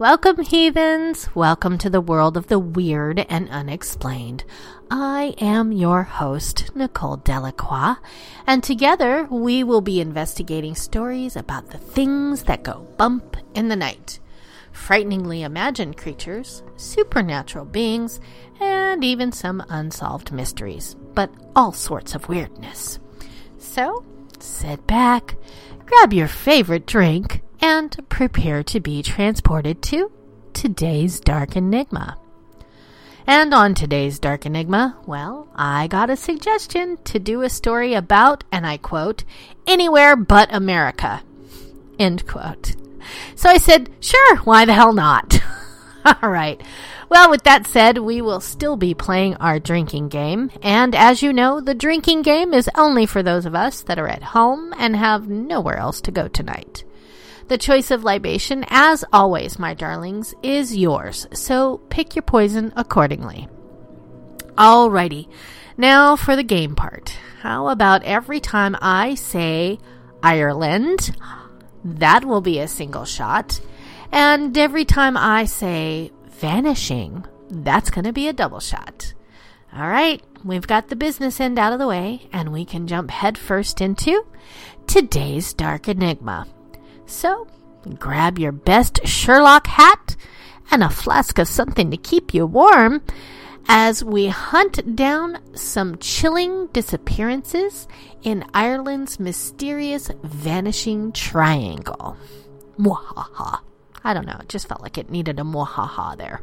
Welcome, heathens! Welcome to the world of the weird and unexplained. I am your host, Nicole Delacroix, and together we will be investigating stories about the things that go bump in the night. Frighteningly imagined creatures, supernatural beings, and even some unsolved mysteries, but all sorts of weirdness. So, sit back, grab your favorite drink, and prepare to be transported to today's Dark Enigma. And on today's Dark Enigma, well, I got a suggestion to do a story about, and I quote, anywhere but America. End quote. So I said, sure, why the hell not? All right. Well, with that said, we will still be playing our drinking game. And as you know, the drinking game is only for those of us that are at home and have nowhere else to go tonight. The choice of libation, as always, my darlings, is yours, so pick your poison accordingly. Alrighty, now for the game part. How about every time I say Ireland, that will be a single shot, and every time I say vanishing, that's going to be a double shot. All right, we've got the business end out of the way, and we can jump headfirst into today's Dark Enigma. So, grab your best Sherlock hat and a flask of something to keep you warm as we hunt down some chilling disappearances in Ireland's mysterious vanishing triangle. Mwahaha. I don't know, it just felt like it needed a mwahaha there.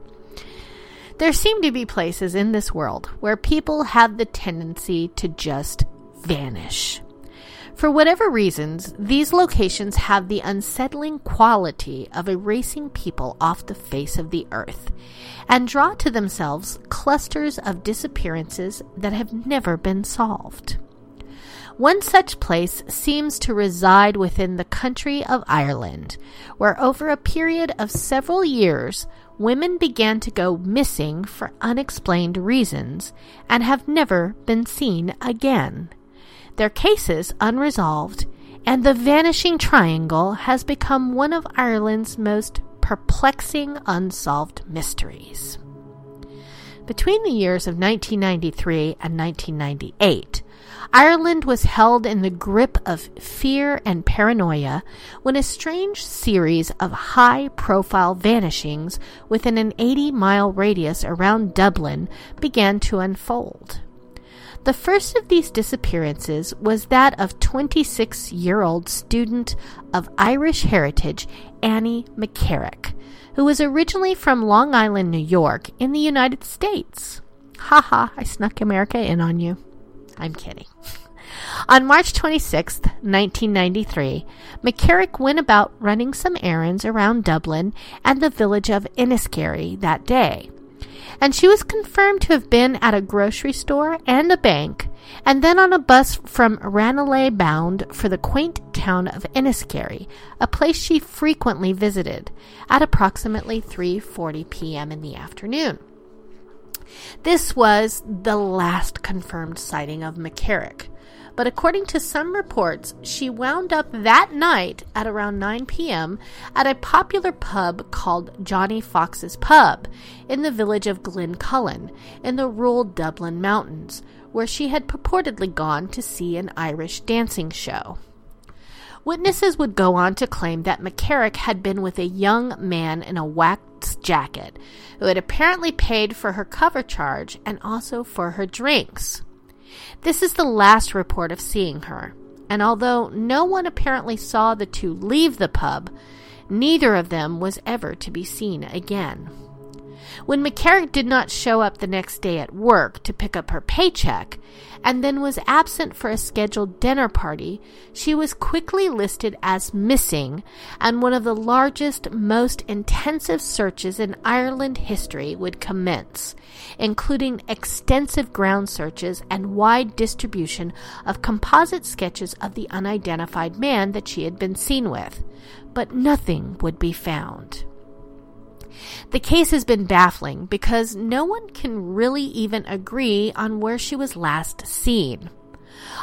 There seem to be places in this world where people have the tendency to just vanish. For whatever reasons, these locations have the unsettling quality of erasing people off the face of the earth and draw to themselves clusters of disappearances that have never been solved. One such place seems to reside within the country of Ireland, where over a period of several years, women began to go missing for unexplained reasons and have never been seen again their cases unresolved, and the vanishing triangle has become one of Ireland's most perplexing unsolved mysteries. Between the years of 1993 and 1998, Ireland was held in the grip of fear and paranoia when a strange series of high profile vanishings within an 80 mile radius around Dublin began to unfold. The first of these disappearances was that of 26 year old student of Irish heritage Annie McCarrick, who was originally from Long Island, New York, in the United States. Haha, I snuck America in on you. I'm kidding. On March 26, 1993, McCarrick went about running some errands around Dublin and the village of Enniskerry that day and she was confirmed to have been at a grocery store and a bank and then on a bus from Ranelagh bound for the quaint town of Enniskerry, a place she frequently visited, at approximately 3:40 p.m. in the afternoon. This was the last confirmed sighting of McCarrick, but according to some reports, she wound up that night at around 9 p.m. at a popular pub called Johnny Fox's Pub in the village of Glencullen in the rural Dublin Mountains, where she had purportedly gone to see an Irish dancing show. Witnesses would go on to claim that McCarrick had been with a young man in a wax jacket who had apparently paid for her cover charge and also for her drinks. This is the last report of seeing her, and although no one apparently saw the two leave the pub, neither of them was ever to be seen again. When McCarrick did not show up the next day at work to pick up her paycheck, and then was absent for a scheduled dinner party, she was quickly listed as missing, and one of the largest, most intensive searches in Ireland history would commence, including extensive ground searches and wide distribution of composite sketches of the unidentified man that she had been seen with. But nothing would be found. The case has been baffling because no one can really even agree on where she was last seen.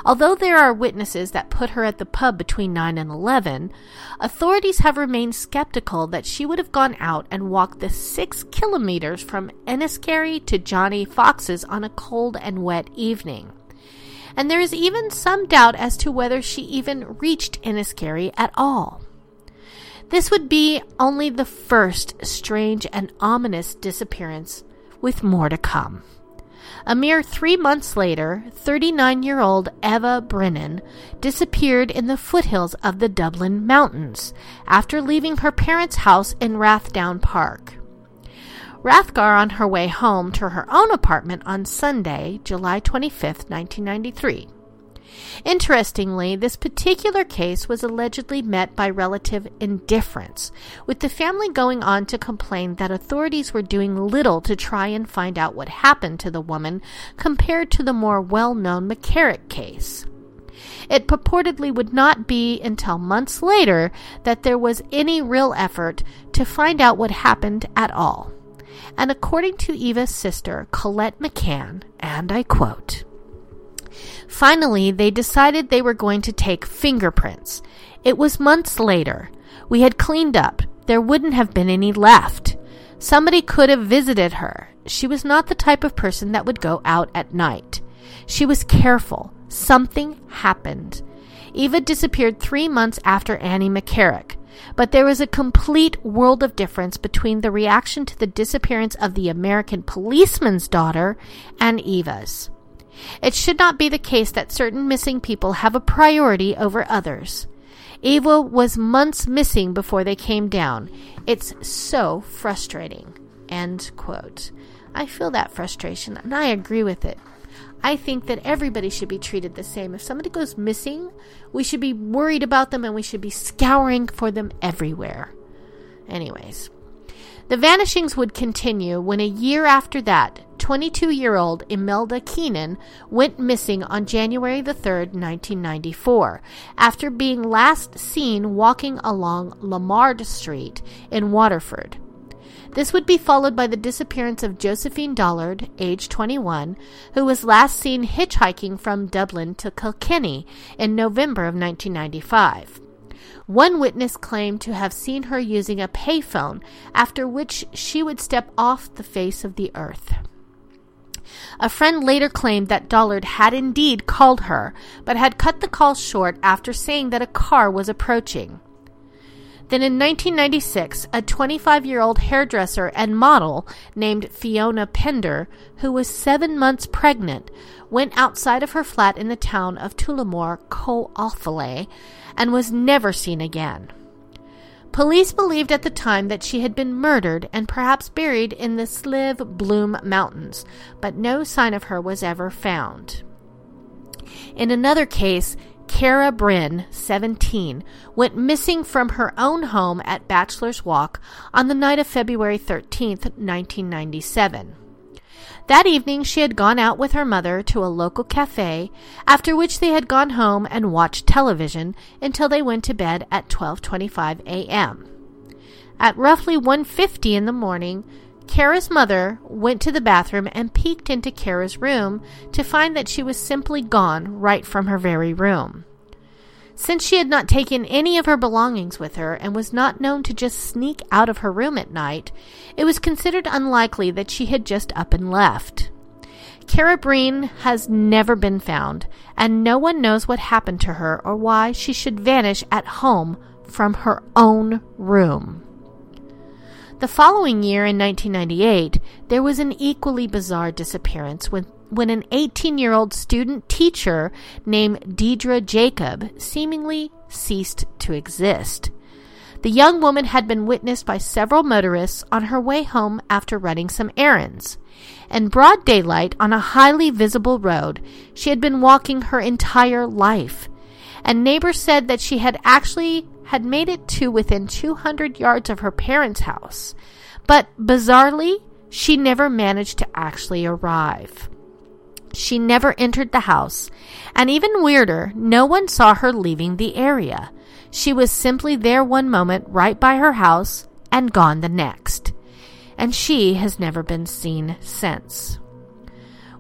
Although there are witnesses that put her at the pub between 9 and 11, authorities have remained skeptical that she would have gone out and walked the six kilometers from Enniskerry to Johnny Fox's on a cold and wet evening. And there is even some doubt as to whether she even reached Enniskerry at all. This would be only the first strange and ominous disappearance, with more to come. A mere three months later, 39 year old Eva Brennan disappeared in the foothills of the Dublin Mountains after leaving her parents' house in Rathdown Park. Rathgar on her way home to her own apartment on Sunday, July 25, 1993. Interestingly, this particular case was allegedly met by relative indifference, with the family going on to complain that authorities were doing little to try and find out what happened to the woman compared to the more well known McCarrick case. It purportedly would not be until months later that there was any real effort to find out what happened at all. And according to Eva's sister, Colette McCann, and I quote, Finally, they decided they were going to take fingerprints. It was months later. We had cleaned up. There wouldn't have been any left. Somebody could have visited her. She was not the type of person that would go out at night. She was careful. Something happened. Eva disappeared three months after Annie McCarrick. But there was a complete world of difference between the reaction to the disappearance of the American policeman's daughter and Eva's. It should not be the case that certain missing people have a priority over others. Eva was months missing before they came down. It's so frustrating. End quote. I feel that frustration and I agree with it. I think that everybody should be treated the same. If somebody goes missing, we should be worried about them and we should be scouring for them everywhere. Anyways, the vanishings would continue when a year after that, 22 year old Imelda Keenan went missing on January the 3rd, 1994, after being last seen walking along Lombard Street in Waterford. This would be followed by the disappearance of Josephine Dullard, age 21, who was last seen hitchhiking from Dublin to Kilkenny in November of 1995. One witness claimed to have seen her using a payphone, after which she would step off the face of the earth. A friend later claimed that Dullard had indeed called her, but had cut the call short after saying that a car was approaching. Then in 1996, a 25 year old hairdresser and model named Fiona Pender, who was seven months pregnant, went outside of her flat in the town of Tullamore, Co Offaly, and was never seen again. Police believed at the time that she had been murdered and perhaps buried in the Slieve Bloom Mountains, but no sign of her was ever found. In another case, Kara Breen, 17, went missing from her own home at Bachelor's Walk on the night of February 13, 1997. That evening she had gone out with her mother to a local cafe, after which they had gone home and watched television until they went to bed at 12:25 a.m. At roughly 1:50 in the morning, Kara's mother went to the bathroom and peeked into Kara's room to find that she was simply gone right from her very room. Since she had not taken any of her belongings with her and was not known to just sneak out of her room at night, it was considered unlikely that she had just up and left. Kara Breen has never been found, and no one knows what happened to her or why she should vanish at home from her own room. The following year, in 1998, there was an equally bizarre disappearance when, when an 18 year old student teacher named Deirdre Jacob seemingly ceased to exist. The young woman had been witnessed by several motorists on her way home after running some errands. In broad daylight on a highly visible road, she had been walking her entire life. And neighbors said that she had actually had made it to within 200 yards of her parents' house. But bizarrely, she never managed to actually arrive. She never entered the house, and even weirder, no one saw her leaving the area. She was simply there one moment right by her house and gone the next. And she has never been seen since.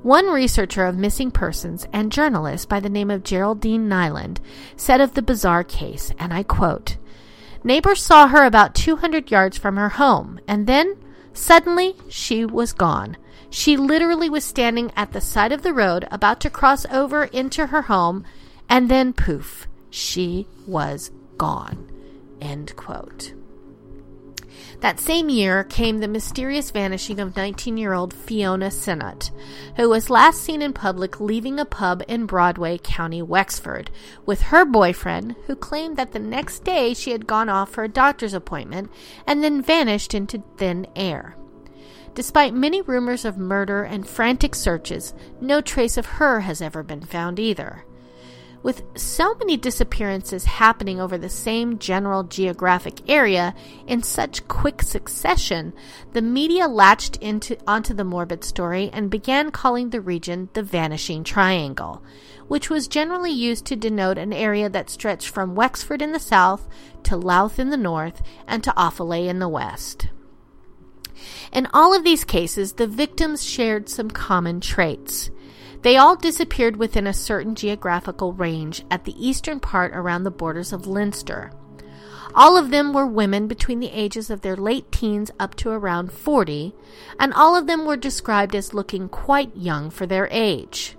One researcher of missing persons and journalist by the name of Geraldine Nyland said of the bizarre case, and I quote, Neighbors saw her about 200 yards from her home, and then suddenly she was gone. She literally was standing at the side of the road, about to cross over into her home, and then poof, she was gone. End quote. That same year came the mysterious vanishing of 19 year old Fiona Sinnott, who was last seen in public leaving a pub in Broadway, County Wexford, with her boyfriend, who claimed that the next day she had gone off for a doctor's appointment and then vanished into thin air. Despite many rumors of murder and frantic searches, no trace of her has ever been found either. With so many disappearances happening over the same general geographic area in such quick succession, the media latched into, onto the morbid story and began calling the region the Vanishing Triangle, which was generally used to denote an area that stretched from Wexford in the south to Louth in the north and to Offaly in the west. In all of these cases, the victims shared some common traits. They all disappeared within a certain geographical range at the eastern part around the borders of Leinster. All of them were women between the ages of their late teens up to around 40, and all of them were described as looking quite young for their age.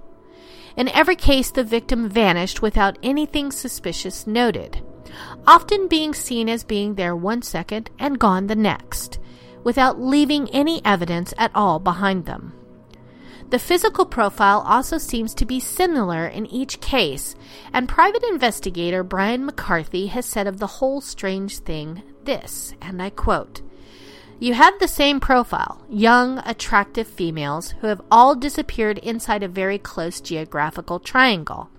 In every case, the victim vanished without anything suspicious noted, often being seen as being there one second and gone the next, without leaving any evidence at all behind them. The physical profile also seems to be similar in each case, and private investigator Brian McCarthy has said of the whole strange thing this, and I quote, you have the same profile, young, attractive females who have all disappeared inside a very close geographical triangle.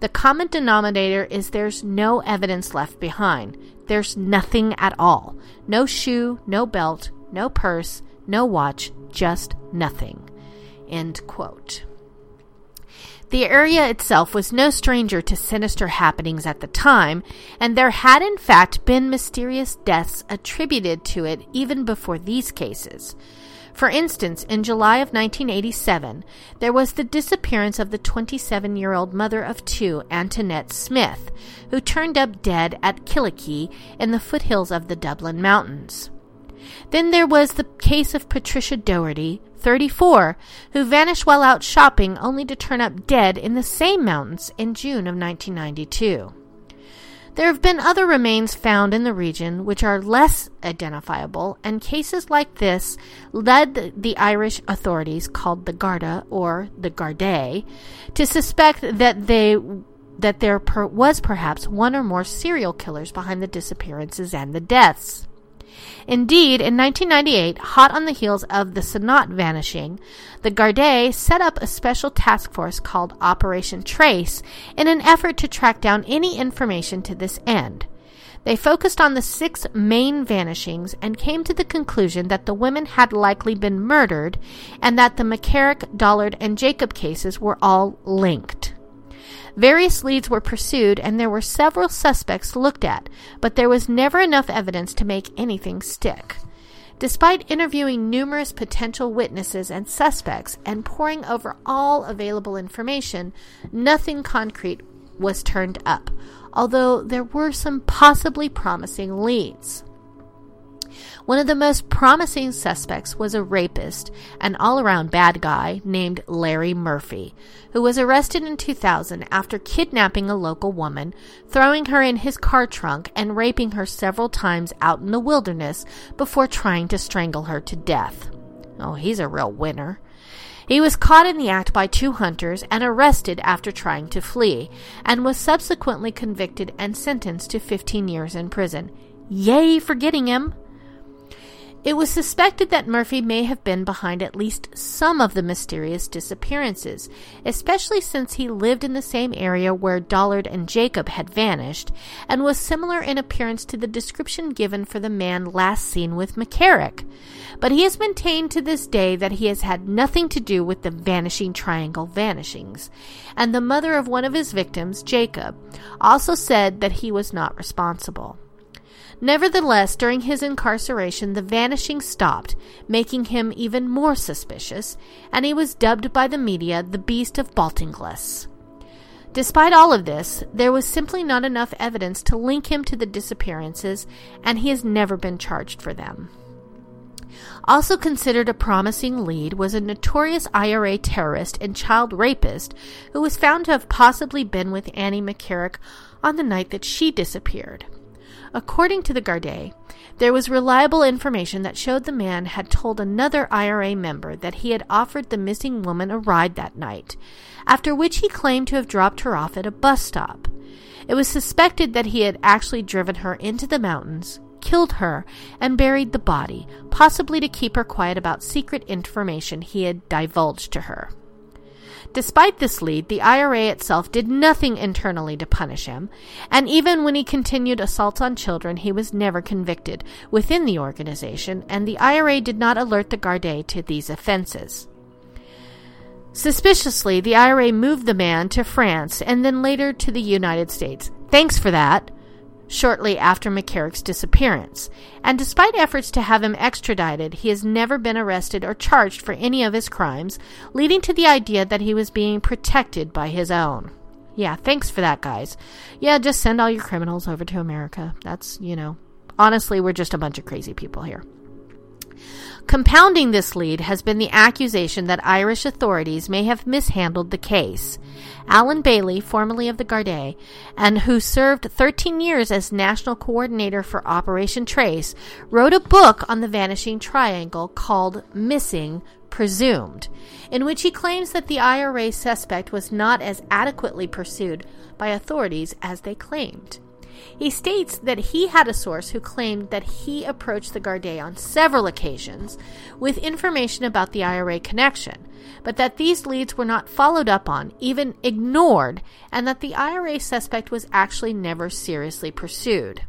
The common denominator is there's no evidence left behind. There's nothing at all. No shoe, no belt, no purse, no watch, just nothing. End quote. The area itself was no stranger to sinister happenings at the time, and there had in fact been mysterious deaths attributed to it even before these cases. For instance, in July of 1987, there was the disappearance of the 27 year old mother of two, Antoinette Smith, who turned up dead at Killikee in the foothills of the Dublin Mountains. Then there was the case of Patricia Doherty, 34, who vanished while out shopping only to turn up dead in the same mountains in June of 1992. There have been other remains found in the region which are less identifiable, and cases like this led the Irish authorities, called the Garda or the Gardaí, to suspect that they that there per, was perhaps one or more serial killers behind the disappearances and the deaths. Indeed, in 1998, hot on the heels of the Sinnott vanishing, the Gardaí set up a special task force called Operation Trace in an effort to track down any information to this end. They focused on the six main vanishings and came to the conclusion that the women had likely been murdered and that the McCarrick, Dullard, and Jacob cases were all linked. Various leads were pursued and there were several suspects looked at, but there was never enough evidence to make anything stick. Despite interviewing numerous potential witnesses and suspects and poring over all available information, nothing concrete was turned up, although there were some possibly promising leads. One of the most promising suspects was a rapist, an all around bad guy named Larry Murphy, who was arrested in 2000 after kidnapping a local woman, throwing her in his car trunk, and raping her several times out in the wilderness before trying to strangle her to death. Oh, he's a real winner. He was caught in the act by two hunters and arrested after trying to flee, and was subsequently convicted and sentenced to 15 years in prison. Yay for getting him! It was suspected that Murphy may have been behind at least some of the mysterious disappearances, especially since he lived in the same area where Dullard and Jacob had vanished, and was similar in appearance to the description given for the man last seen with McCarrick. But he has maintained to this day that he has had nothing to do with the Vanishing Triangle vanishings, and the mother of one of his victims, Jacob, also said that he was not responsible. Nevertheless, during his incarceration, the vanishing stopped, making him even more suspicious, and he was dubbed by the media the Beast of Baltinglass. Despite all of this, there was simply not enough evidence to link him to the disappearances, and he has never been charged for them. Also considered a promising lead was a notorious IRA terrorist and child rapist who was found to have possibly been with Annie McCarrick on the night that she disappeared. According to the Gardaí, there was reliable information that showed the man had told another IRA member that he had offered the missing woman a ride that night, after which he claimed to have dropped her off at a bus stop. It was suspected that he had actually driven her into the mountains, killed her, and buried the body, possibly to keep her quiet about secret information he had divulged to her. Despite this lead, the IRA itself did nothing internally to punish him, and even when he continued assaults on children, he was never convicted within the organization, and the IRA did not alert the Gardaí to these offenses. Suspiciously, the IRA moved the man to France and then later to the United States. Thanks for that shortly after McCarrick's disappearance, and despite efforts to have him extradited, he has never been arrested or charged for any of his crimes, leading to the idea that he was being protected by his own. Yeah, thanks for that, guys. Yeah, just send all your criminals over to America. That's, you know, honestly, we're just a bunch of crazy people here. Compounding this lead has been the accusation that Irish authorities may have mishandled the case. Alan Bailey, formerly of the Garda, and who served 13 years as national coordinator for Operation Trace, wrote a book on the vanishing triangle called Missing Presumed, in which he claims that the IRA suspect was not as adequately pursued by authorities as they claimed. He states that he had a source who claimed that he approached the Gardaí on several occasions with information about the IRA connection, but that these leads were not followed up on, even ignored, and that the IRA suspect was actually never seriously pursued.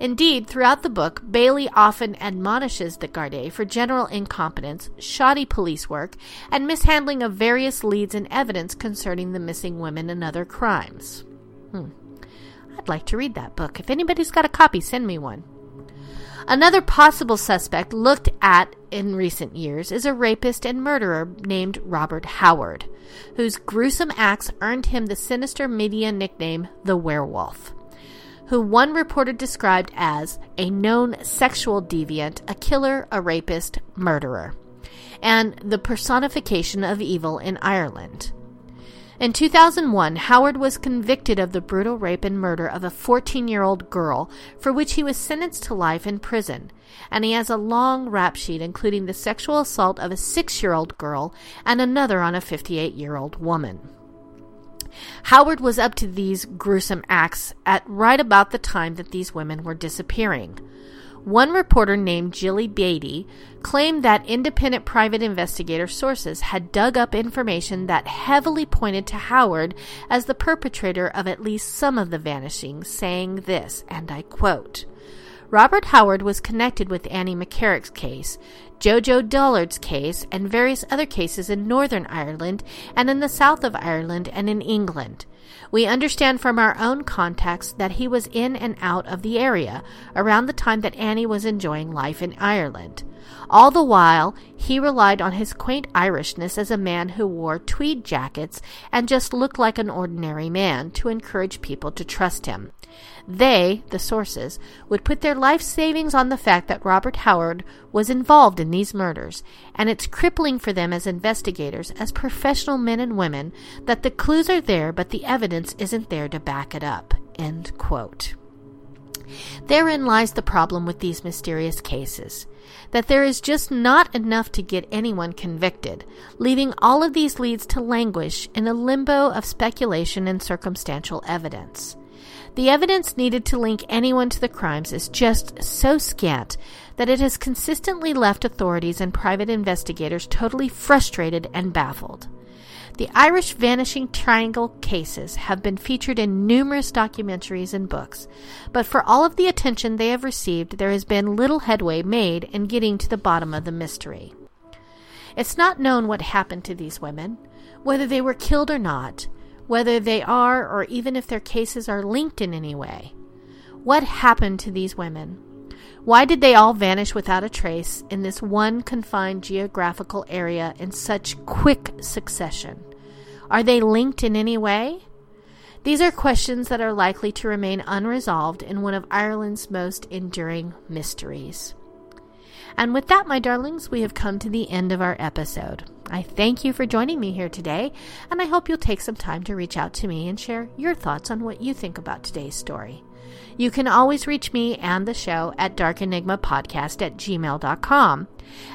Indeed, throughout the book, Bailey often admonishes the Gardaí for general incompetence, shoddy police work, and mishandling of various leads and evidence concerning the missing women and other crimes. Hmm. I'd like to read that book. If anybody's got a copy, send me one. Another possible suspect looked at in recent years is a rapist and murderer named Robert Howard, whose gruesome acts earned him the sinister media nickname the Werewolf, who one reporter described as a known sexual deviant, a killer, a rapist, murderer, and the personification of evil in Ireland. In 2001, Howard was convicted of the brutal rape and murder of a 14 year old girl, for which he was sentenced to life in prison. And he has a long rap sheet including the sexual assault of a six year old girl and another on a 58 year old woman. Howard was up to these gruesome acts at right about the time that these women were disappearing. One reporter named Jilly Beattie claimed that independent private investigator sources had dug up information that heavily pointed to Howard as the perpetrator of at least some of the vanishings, saying this, and I quote, Robert Howard was connected with Annie McCarrick's case, Jojo Dullard's case, and various other cases in Northern Ireland and in the south of Ireland and in England. We understand from our own context that he was in and out of the area around the time that Annie was enjoying life in Ireland. All the while, he relied on his quaint Irishness as a man who wore tweed jackets and just looked like an ordinary man to encourage people to trust him. They, the sources, would put their life savings on the fact that Robert Howard was involved in these murders, and it's crippling for them as investigators, as professional men and women, that the clues are there but the evidence isn't there to back it up. End quote. Therein lies the problem with these mysterious cases that there is just not enough to get anyone convicted, leaving all of these leads to languish in a limbo of speculation and circumstantial evidence. The evidence needed to link anyone to the crimes is just so scant that it has consistently left authorities and private investigators totally frustrated and baffled. The Irish Vanishing Triangle cases have been featured in numerous documentaries and books, but for all of the attention they have received, there has been little headway made in getting to the bottom of the mystery. It's not known what happened to these women, whether they were killed or not, whether they are or even if their cases are linked in any way. What happened to these women? Why did they all vanish without a trace in this one confined geographical area in such quick succession? Are they linked in any way? These are questions that are likely to remain unresolved in one of Ireland's most enduring mysteries. And with that, my darlings, we have come to the end of our episode. I thank you for joining me here today, and I hope you'll take some time to reach out to me and share your thoughts on what you think about today's story. You can always reach me and the show at darkenigmapodcast at gmail.com.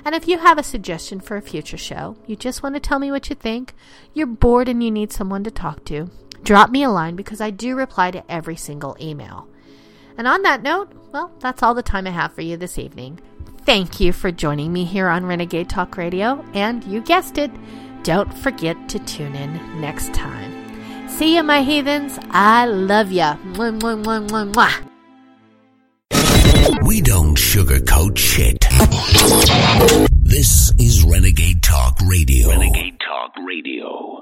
And if you have a suggestion for a future show, you just want to tell me what you think, you're bored and you need someone to talk to, drop me a line because I do reply to every single email. And on that note, well, that's all the time I have for you this evening. Thank you for joining me here on Renegade Talk Radio, and you guessed it, don't forget to tune in next time. See ya, my heathens. I love ya. Mwah, mwah, mwah, mwah, mwah. We don't sugarcoat shit. This is Renegade Talk Radio. Renegade Talk Radio.